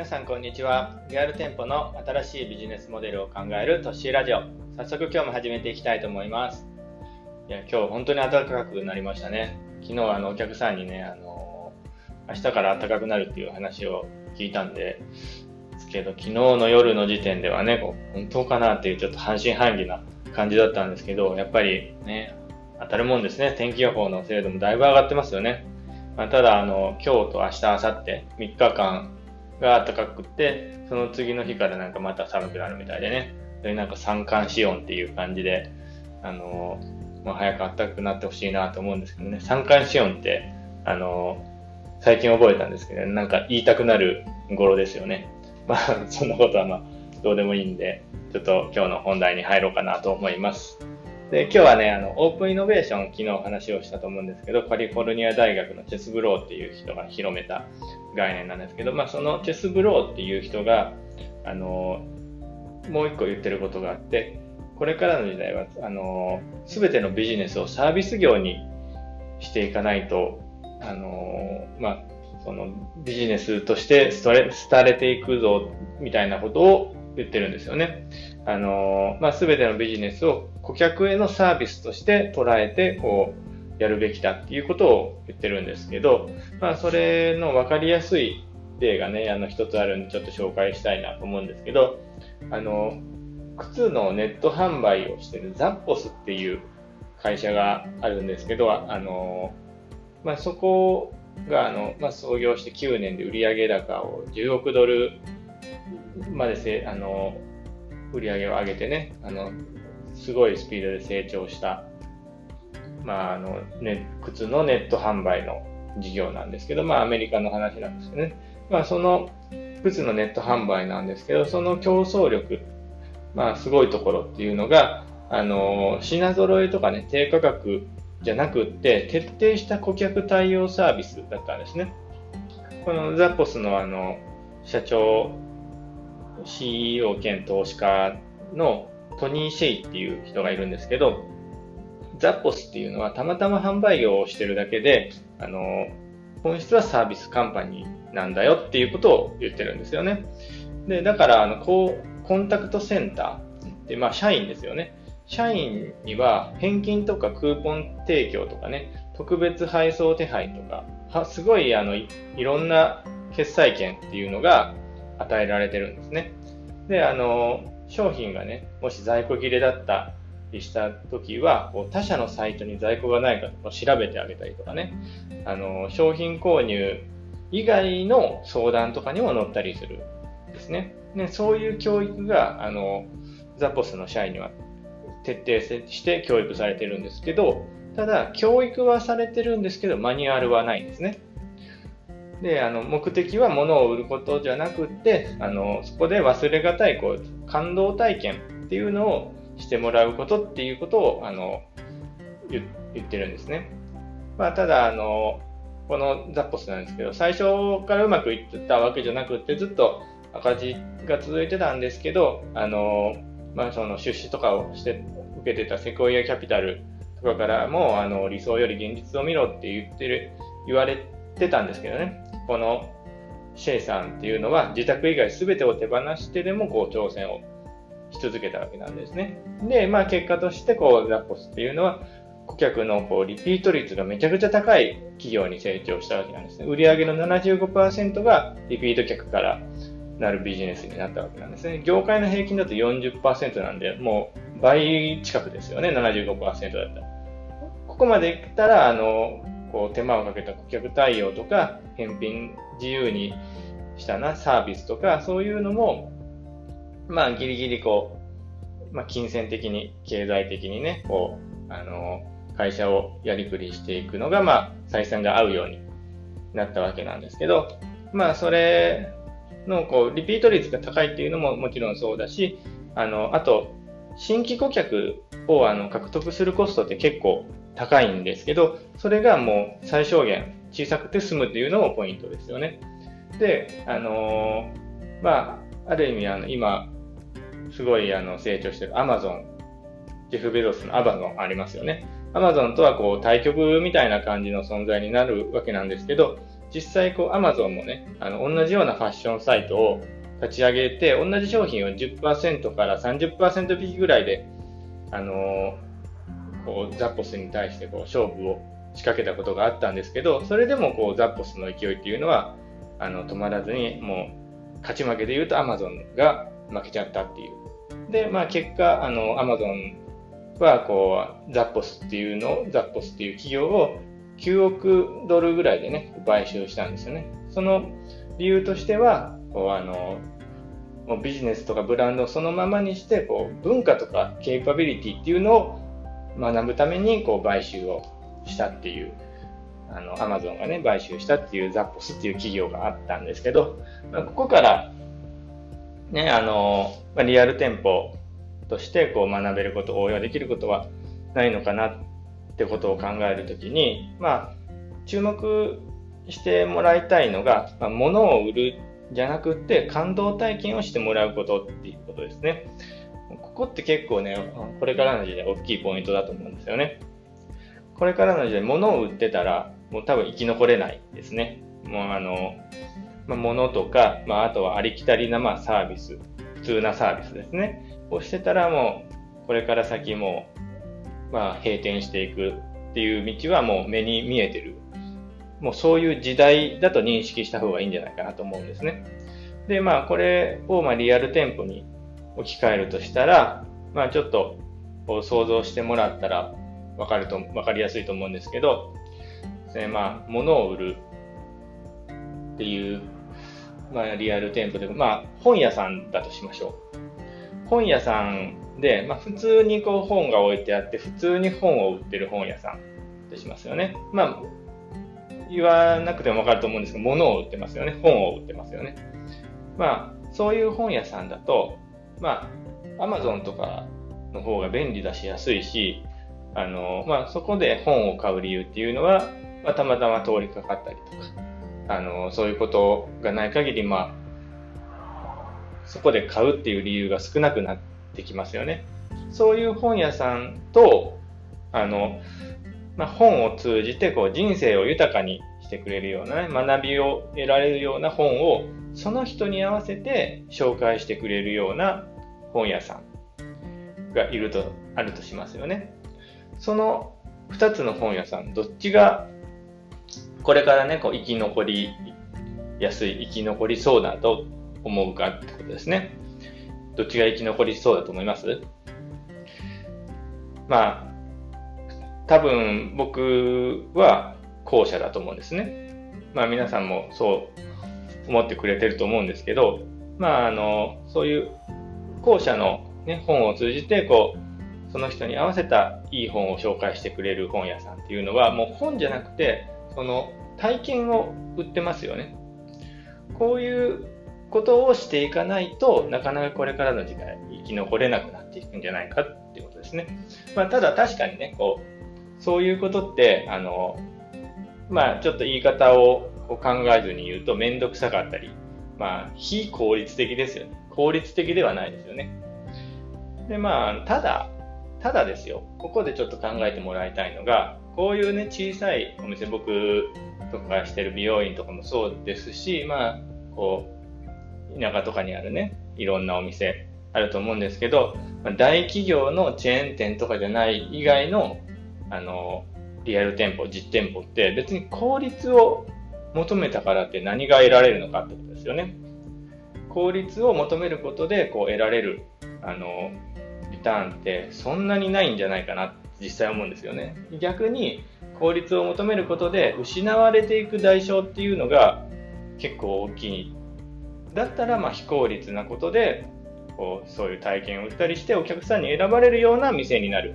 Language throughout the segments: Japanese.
皆さんこんにちは。リアル店舗の新しいビジネスモデルを考えるトッシーラジオ。早速今日も始めていきたいと思います。いや、今日本当に暖かくなりましたね。昨日あのお客さんにね、あの、明日から暖かくなるっていう話を聞いたんで、ですけど、昨日の夜の時点ではね、こう本当かなっていうちょっと半信半疑な感じだったんですけど、やっぱりね、当たるもんですね。天気予報の精度もだいぶ上がってますよね。まあ、ただ、あの、今日と明日、明後日、3日間が暖かくて、その次の日からなんかまた寒くなるみたいでね、それなんか三寒四温っていう感じで、あのまあ、早く暖かくなってほしいなと思うんですけどね、三寒四温って、あの最近覚えたんですけど、なんか言いたくなる語呂ですよね。まあ、そんなことはまあ、どうでもいいんで、ちょっと今日の本題に入ろうかなと思います。で、今日はね、あの、オープンイノベーション、昨日話をしたと思うんですけど、カリフォルニア大学のチェスブローっていう人が広めた概念なんですけど、まあ、そのチェスブローっていう人が、あの、もう一個言ってることがあって、これからの時代は、あの、すべてのビジネスをサービス業にしていかないと、あの、まあ、そのビジネスとして廃れていくぞ、みたいなことを言ってるんですよね。あの、まあ、すべてのビジネスを顧客へのサービスとして捉えて、こう、やるべきだっていうことを言ってるんですけど、まあ、それの分かりやすい例がね、あの、一つあるんで、ちょっと紹介したいなと思うんですけど、あの、靴のネット販売をしてるザッポスっていう会社があるんですけど、あの、まあ、そこが、あの、まあ、創業して9年で売上高を10億ドルまでせ、あの、売り上げを上げてね、あの、すごいスピードで成長した、まあ、あの、ね、靴のネット販売の事業なんですけど、まあ、アメリカの話なんですよね。まあ、その靴のネット販売なんですけど、その競争力、まあ、すごいところっていうのが、あの、品揃えとかね、低価格じゃなくって、徹底した顧客対応サービスだったんですね。このザポスのあの、社長 CEO 兼投資家のトニー・シェイっていう人がいるんですけど、ザッポスっていうのはたまたま販売業をしてるだけで、あの、本質はサービスカンパニーなんだよっていうことを言ってるんですよね。で、だから、あの、こう、コンタクトセンターって、まあ、社員ですよね。社員には返金とかクーポン提供とかね、特別配送手配とか、はすごいあのいろんな決済権っていうのが与えられてるんですね。で、あの、商品がね、もし在庫切れだったりした時は、こう他社のサイトに在庫がないかと調べてあげたりとかね、あの、商品購入以外の相談とかにも載ったりするんですね。ねそういう教育が、あの、ザポスの社員には徹底して教育されてるんですけど、ただ、教育はされてるんですけど、マニュアルはないんですね。で、あの、目的は物を売ることじゃなくって、あの、そこで忘れがたい、こう、感動体験っていうのをしてもらうことっていうことを、あの、言ってるんですね。まあ、ただ、あの、このザッポスなんですけど、最初からうまくいってたわけじゃなくって、ずっと赤字が続いてたんですけど、あの、まあ、その出資とかをして受けてたセコイアキャピタルとかからも、あの、理想より現実を見ろって言ってる、言われてたんですけどね。このシェイさんっていうのは自宅以外全てを手放してでもこう挑戦をし続けたわけなんですね。で、まあ結果としてこうザコスっていうのは顧客のこうリピート率がめちゃくちゃ高い企業に成長したわけなんですね。売上の75%がリピート客からなるビジネスになったわけなんですね。業界の平均だと40%なんで、もう倍近くですよね、75%だったら。ここまでいったら、あの、こう手間をかけた顧客対応とか、返品自由にしたなサービスとか、そういうのも、まあギリギリこう、まあ金銭的に、経済的にね、こう、あの、会社をやりくりしていくのが、まあ採算が合うようになったわけなんですけど、まあそれのこうリピート率が高いっていうのももちろんそうだし、あの、あと、新規顧客をあの獲得するコストって結構高いんですけど、それがもう最小限小さくて済むっていうのもポイントですよね。で、あのー、まあ、ある意味あの今、すごいあの成長してるアマゾン、ジェフ・ベゾスのアマゾンありますよね。アマゾンとはこう対局みたいな感じの存在になるわけなんですけど、実際こう Amazon もね、あの同じようなファッションサイトを立ち上げて、同じ商品を10%から30%引きぐらいで、あのー、こうザッポスに対してこう勝負を仕掛けたことがあったんですけど、それでもこうザッポスの勢いっていうのはあの止まらずに、もう勝ち負けで言うと Amazon が負けちゃったっていう。で、まあ結果、あの Amazon はこうザッポスっていうのを、ザッポスっていう企業を9億ドルぐらいでね、買収したんですよね。その理由としては、こうあのもうビジネスとかブランドをそのままにしてこう文化とかケイパビリティっていうのを学ぶためにこう買収をしたっていうあのアマゾンがね買収したっていうザッポスっていう企業があったんですけど、まあ、ここからねあの、まあ、リアル店舗としてこう学べること応用できることはないのかなってことを考えるときにまあ注目してもらいたいのが、まあ、物を売るじゃなくって感動体験をしてもらうことっていうことですね。ここって結構ね、これからの時代大きいポイントだと思うんですよね。これからの時代、物を売ってたら、もう多分生き残れないですね。もうあの、まあ、物とか、まあ、あとはありきたりな、まあ、サービス、普通なサービスですね。をしてたらもう、これから先も、まあ、閉店していくっていう道はもう目に見えてるもうそういう時代だと認識した方がいいんじゃないかなと思うんですね。で、まあ、これをまリアル店舗に置き換えるとしたら、まあ、ちょっと想像してもらったら分かると、分かりやすいと思うんですけど、まあ、物を売るっていう、まあ、リアル店舗で、まあ、本屋さんだとしましょう。本屋さんで、まあ、普通にこう本が置いてあって、普通に本を売ってる本屋さんってしますよね。まあ、言わなくてもわかると思うんですけど、物を売ってますよね。本を売ってますよね。まあ、そういう本屋さんだと、まあ、アマゾンとかの方が便利だし安いし、あの、まあ、そこで本を買う理由っていうのは、まあ、たまたま通りかかったりとか、あの、そういうことがない限り、まあ、そこで買うっていう理由が少なくなってきますよね。そういう本屋さんと、あの、まあ、本を通じてこう人生を豊かにしてくれるような、ね、学びを得られるような本をその人に合わせて紹介してくれるような本屋さんがいると、あるとしますよね。その2つの本屋さん、どっちがこれからね、こう生き残りやすい、生き残りそうだと思うかってことですね。どっちが生き残りそうだと思います？まあ、多分僕は後者だと思うんですね。まあ皆さんもそう思ってくれてると思うんですけど、まああの、そういう後者の、ね、本を通じて、こう、その人に合わせたいい本を紹介してくれる本屋さんっていうのは、もう本じゃなくて、その体験を売ってますよね。こういうことをしていかないとなかなかこれからの時代生き残れなくなっていくんじゃないかっていうことですね。まあ、ただ確かにね、こう、そういうことって、あの、まあ、ちょっと言い方を考えずに言うと、めんどくさかったり、まあ、非効率的ですよね。効率的ではないですよね。で、まあ、ただ、ただですよ、ここでちょっと考えてもらいたいのが、こういうね、小さいお店、僕とかしてる美容院とかもそうですし、まあ、こう、田舎とかにあるね、いろんなお店あると思うんですけど、大企業のチェーン店とかじゃない以外のあの、リアル店舗、実店舗って別に効率を求めたからって何が得られるのかってことですよね。効率を求めることでこう得られる、あの、リターンってそんなにないんじゃないかなって実際思うんですよね。逆に効率を求めることで失われていく代償っていうのが結構大きい。だったらま非効率なことでこうそういう体験を売ったりしてお客さんに選ばれるような店になる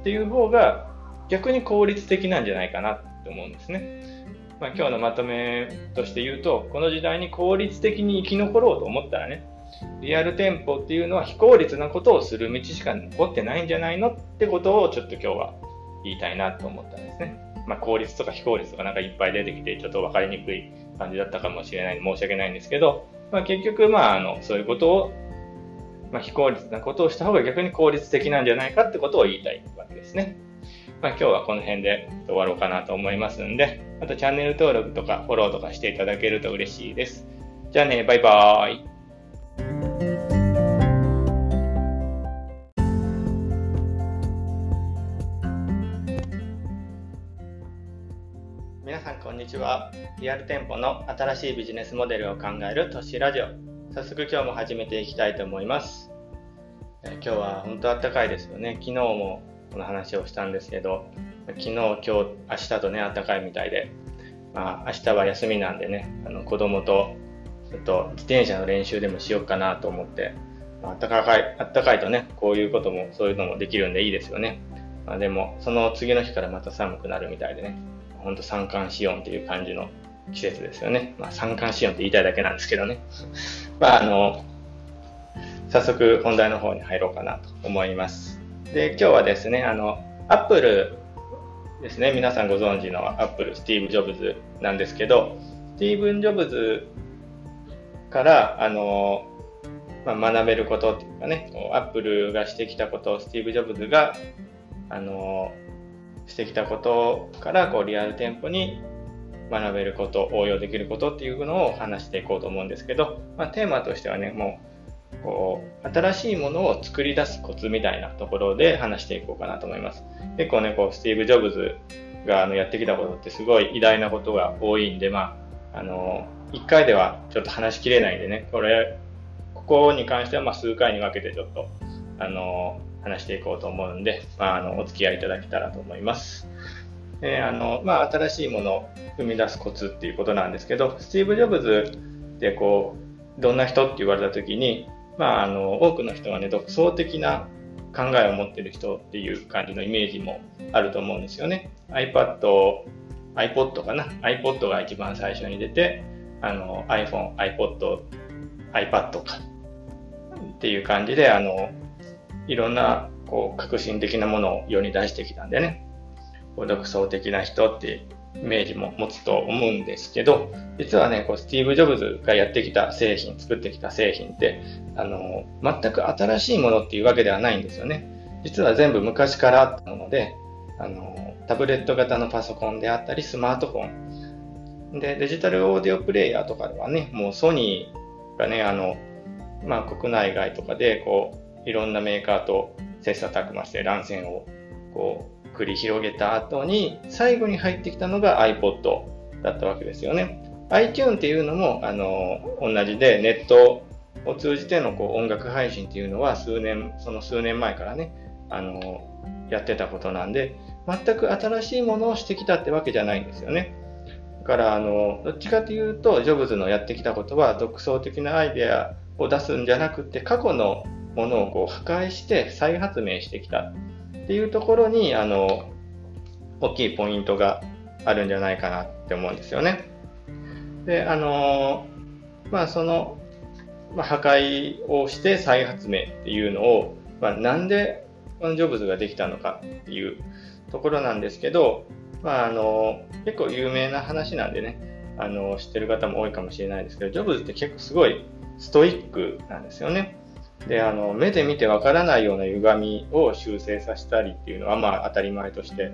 っていう方が逆に効率的なんじゃないかなって思うんですね。まあ、今日のまとめとして言うと、この時代に効率的に生き残ろうと思ったらね、リアル店舗っていうのは非効率なことをする道しか残ってないんじゃないのってことをちょっと今日は言いたいなと思ったんですね。まあ、効率とか非効率とかなんかいっぱい出てきてちょっと分かりにくい感じだったかもしれない申し訳ないんですけど、まあ、結局まああのそういうことを、まあ、非効率なことをした方が逆に効率的なんじゃないかってことを言いたいわけですね。まあ、今日はこの辺で終わろうかなと思いますんで、あとチャンネル登録とかフォローとかしていただけると嬉しいです。じゃあね、バイバーイ。皆さんこんにちは。リアル店舗の新しいビジネスモデルを考える都市ラジオ。早速今日も始めていきたいと思います。今日は本当あったかいですよね。昨日もこの話をしたんですけど、昨日、今日、明日とね、暖かいみたいで、まあ、明日は休みなんでね、あの子供と、ちょっと自転車の練習でもしようかなと思って、まあったかい、暖かいとね、こういうことも、そういうのもできるんでいいですよね。まあ、でも、その次の日からまた寒くなるみたいでね、ほんと三寒四温っていう感じの季節ですよね。まあ、三寒四温って言いたいだけなんですけどね。まあ、あの、早速本題の方に入ろうかなと思います。で、今日はですね、あの、アップルですね、皆さんご存知のアップル、スティーブ・ジョブズなんですけど、スティーブン・ジョブズから、あの、まあ、学べることっていうかね、アップルがしてきたことをスティーブ・ジョブズが、あの、してきたことからこうリアル店舗に学べること、応用できることっていうのを話していこうと思うんですけど、まあ、テーマとしてはね、もうこう、新しいものを作り出すコツみたいなところで話していこうかなと思います。結構ね、こう、スティーブ・ジョブズがあのやってきたことってすごい偉大なことが多いんで、まあ、あの、一回ではちょっと話しきれないんでね、これ、ここに関してはま数回に分けてちょっと、あの、話していこうと思うんで、まあ、あの、お付き合いいただけたらと思います。で、あの、まあ、新しいものを生み出すコツっていうことなんですけど、スティーブ・ジョブズってこう、どんな人って言われた時に、まあ、あの多くの人はね独創的な考えを持ってる人っていう感じのイメージもあると思うんですよね。iPad、iPod かな？iPod が一番最初に出て、あの iPhone、iPod、iPad か。っていう感じで、あのいろんなこう革新的なものを世に出してきたんでね、独創的な人ってイメージも持つと思うんですけど、実はね、こうスティーブ・ジョブズがやってきた製品、作ってきた製品って、あの、全く新しいものっていうわけではないんですよね。実は全部昔からあったもので、あの、タブレット型のパソコンであったり、スマートフォン。で、デジタルオーディオプレイヤーとかではね、もうソニーがね、あの、まあ国内外とかで、こう、いろんなメーカーと切磋琢磨して乱戦を、こう、繰り広げた後に、最後に入ってきたのが iPod だったわけですよね。iTune っていうのも、あの、同じで、ネットを通じてのこう音楽配信っていうのは数年、その数年前からね、あの、やってたことなんで、全く新しいものをしてきたってわけじゃないんですよね。だから、あの、どっちかというと、ジョブズのやってきたことは、独創的なアイデアを出すんじゃなくて、過去のものをこう破壊して再発明してきたっていうところに、あの、大きいポイントがあるんじゃないかなって思うんですよね。で、あの、まあ、その、まあ、破壊をして再発明っていうのを、まあ、なんでこのジョブズができたのかっていうところなんですけど、まあ、あの、結構有名な話なんでね、あの、知ってる方も多いかもしれないですけど、ジョブズって結構すごいストイックなんですよね。で、あの、目で見てわからないような歪みを修正させたりっていうのは、まあ当たり前として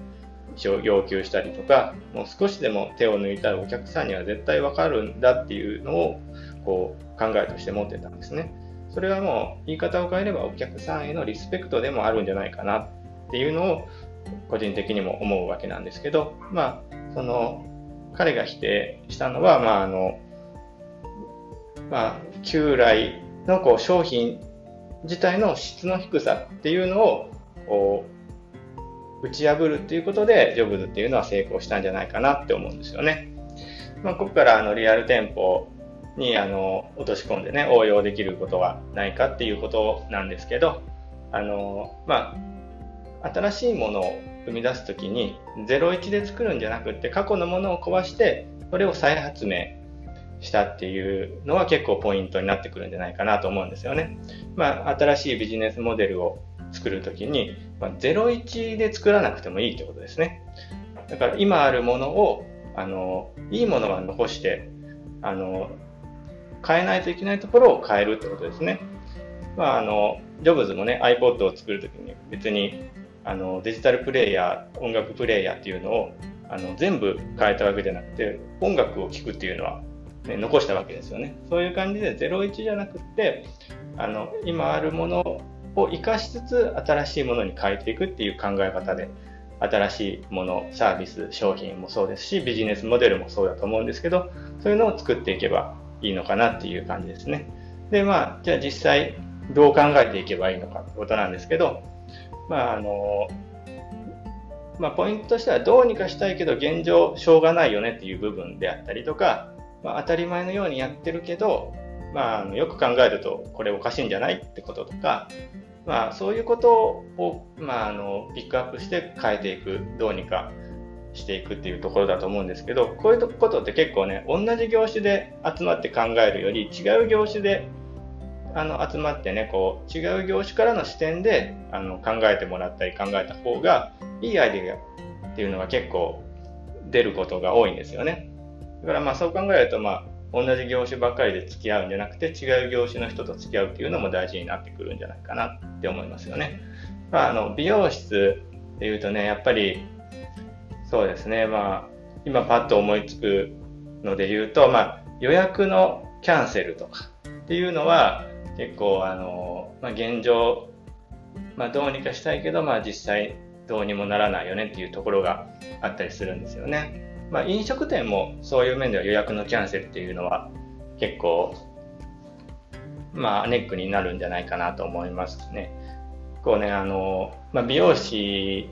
要求したりとか、もう少しでも手を抜いたらお客さんには絶対わかるんだっていうのを、こう、考えとして持ってたんですね。それはもう言い方を変えればお客さんへのリスペクトでもあるんじゃないかなっていうのを個人的にも思うわけなんですけど、まあ、その、彼が否定したのは、まあ、あの、まあ、旧来のこう商品自体の質の低さっていうのをこう打ち破るっていうことでジョブズっていうのは成功したんじゃないかなって思うんですよね。まあ、ここからあのリアル店舗にあの落とし込んでね応用できることはないかっていうことなんですけどあのまあ新しいものを生み出す時に01で作るんじゃなくって過去のものを壊してそれを再発明したっていうのは結構ポイントになってくるんじゃないかなと思うんですよね。まあ、新しいビジネスモデルを作るときに、まあ、01で作らなくてもいいってことですね。だから今あるものを、あの、いいものは残して、あの、変えないといけないところを変えるってことですね。まあ、あの、ジョブズもね、iPod を作るときに別にあのデジタルプレイヤー音楽プレイヤーっていうのをあの全部変えたわけじゃなくて音楽を聴くっていうのは、ね、残したわけですよね。そういう感じで01じゃなくってあの今あるものを生かしつつ新しいものに変えていくっていう考え方で新しいものサービス商品もそうですしビジネスモデルもそうだと思うんですけどそういうのを作っていけばいいのかなっていう感じですね。でまあじゃあ実際どう考えていけばいいのかってことなんですけどまああのまあ、ポイントとしてはどうにかしたいけど現状しょうがないよねっていう部分であったりとか、まあ、当たり前のようにやってるけど、まあ、よく考えるとこれおかしいんじゃないってこととか、まあ、そういうことを、まあ、あのピックアップして変えていくどうにかしていくっていうところだと思うんですけどこういうことって結構ね同じ業種で集まって考えるより違う業種であの集まってねこう違う業種からの視点であの考えてもらったり考えた方がいいアイデアっていうのが結構出ることが多いんですよね。だからまあそう考えるとまあ同じ業種ばかりで付き合うんじゃなくて違う業種の人と付き合うっていうのも大事になってくるんじゃないかなって思いますよね、まあ、あの美容室でいうとねやっぱりそうですねまあ今パッと思いつくので言うと、まあ、予約のキャンセルとかっていうのは結構あの、まあ、現状、まあ、どうにかしたいけど、まあ、実際どうにもならないよねっていうところがあったりするんですよね。まあ、飲食店もそういう面では予約のキャンセルっていうのは結構、まあ、ネックになるんじゃないかなと思いますね。こうね、あの、まあ、美容師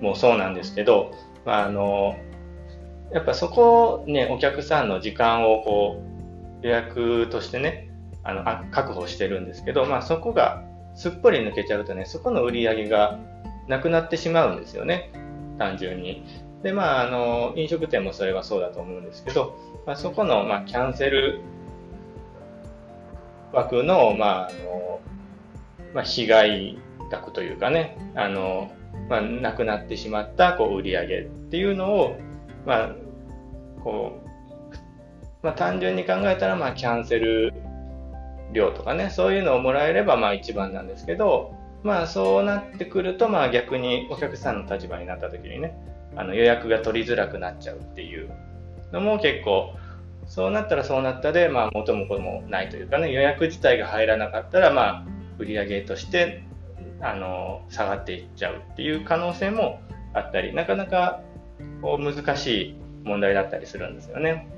もそうなんですけど、まあ、あの、やっぱそこね、お客さんの時間をこう予約としてね、あのあ確保してるんですけど、まあ、そこがすっぽり抜けちゃうとね、そこの売り上げがなくなってしまうんですよね、単純に。で、まあ、あの、飲食店もそれはそうだと思うんですけど、まあ、そこの、まあ、キャンセル枠の、まあ、あの、まあ、被害額というかね、あの、まあ、なくなってしまったこう売り上げっていうのを、まあ、こう、まあ、単純に考えたら、まあ、キャンセル量とかね、そういうのをもらえればまあ一番なんですけど、まあそうなってくると、まあ逆にお客さんの立場になった時にね、あの予約が取りづらくなっちゃうっていうのも結構、そうなったらそうなったで、まあ元も子もないというかね、予約自体が入らなかったら、まあ売り上げとして、あの、下がっていっちゃうっていう可能性もあったり、なかなかこう難しい問題だったりするんですよね。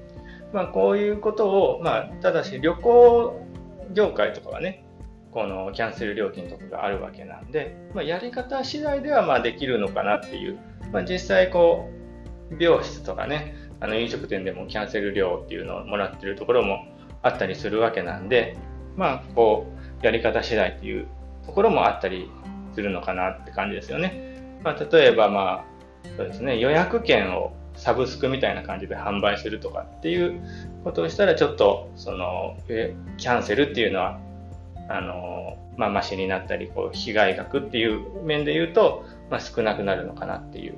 まあこういうことを、まあただし旅行業界とかはね、このキャンセル料金とかがあるわけなんで、まあ、やり方次第ではまできるのかなっていう、まあ、実際こう、美容室とかね、あの飲食店でもキャンセル料っていうのをもらってるところもあったりするわけなんで、まあ、こう、やり方次第っていうところもあったりするのかなって感じですよね。まあ、例えば、まあ、そうですね、予約券をサブスクみたいな感じで販売するとかっていうことをしたら、ちょっと、その、キャンセルっていうのは、あの、まあ、マシになったり、こう、被害額っていう面で言うと、まあ、少なくなるのかなっていう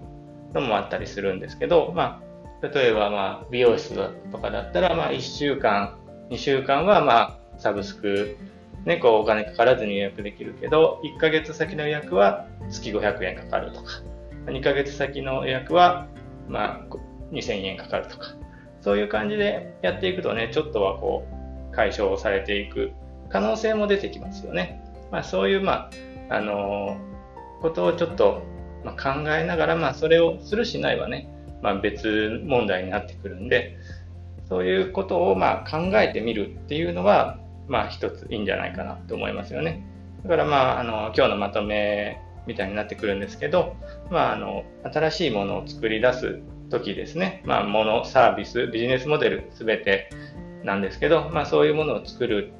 のもあったりするんですけど、まあ、例えば、まあ、美容室とかだったら、まあ、1週間、2週間は、まあ、サブスク、ね、こう、お金かからずに予約できるけど、1ヶ月先の予約は月500円かかるとか、2ヶ月先の予約はまあ、2000円かかるとか、そういう感じでやっていくとね、ちょっとはこう、解消されていく可能性も出てきますよね。まあ、そういう、まあ、あの、ことをちょっと、まあ、考えながら、まあ、それをするしないはね、まあ、別問題になってくるんで、そういうことを、まあ、考えてみるっていうのは、まあ、一ついいんじゃないかなと思いますよね。だから、まあ、あの、今日のまとめみたいになってくるんですけど、まあ、あの新しいものを作り出す時ですね、まあ、もの、サービス、ビジネスモデル全てなんですけど、まあ、そういうものを作る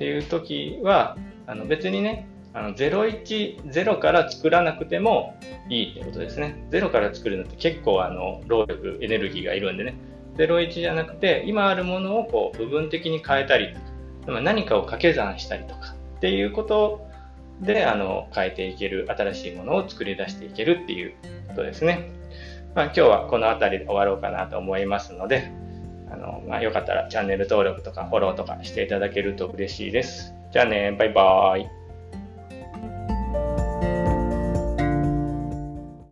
っていう時はあの別にねあの01、0から作らなくてもいいってことですね。0から作るのって結構あの労力、エネルギーがいるんでね。01じゃなくて、今あるものをこう部分的に変えたりとか、何かを掛け算したりとかっていうことで、あの、変えていける、新しいものを作り出していけるっていうことですね。まあ、今日はこの辺りで終わろうかなと思いますので、あの、まあ、よかったらチャンネル登録とかフォローとかしていただけると嬉しいです。じゃあね、バイバーイ。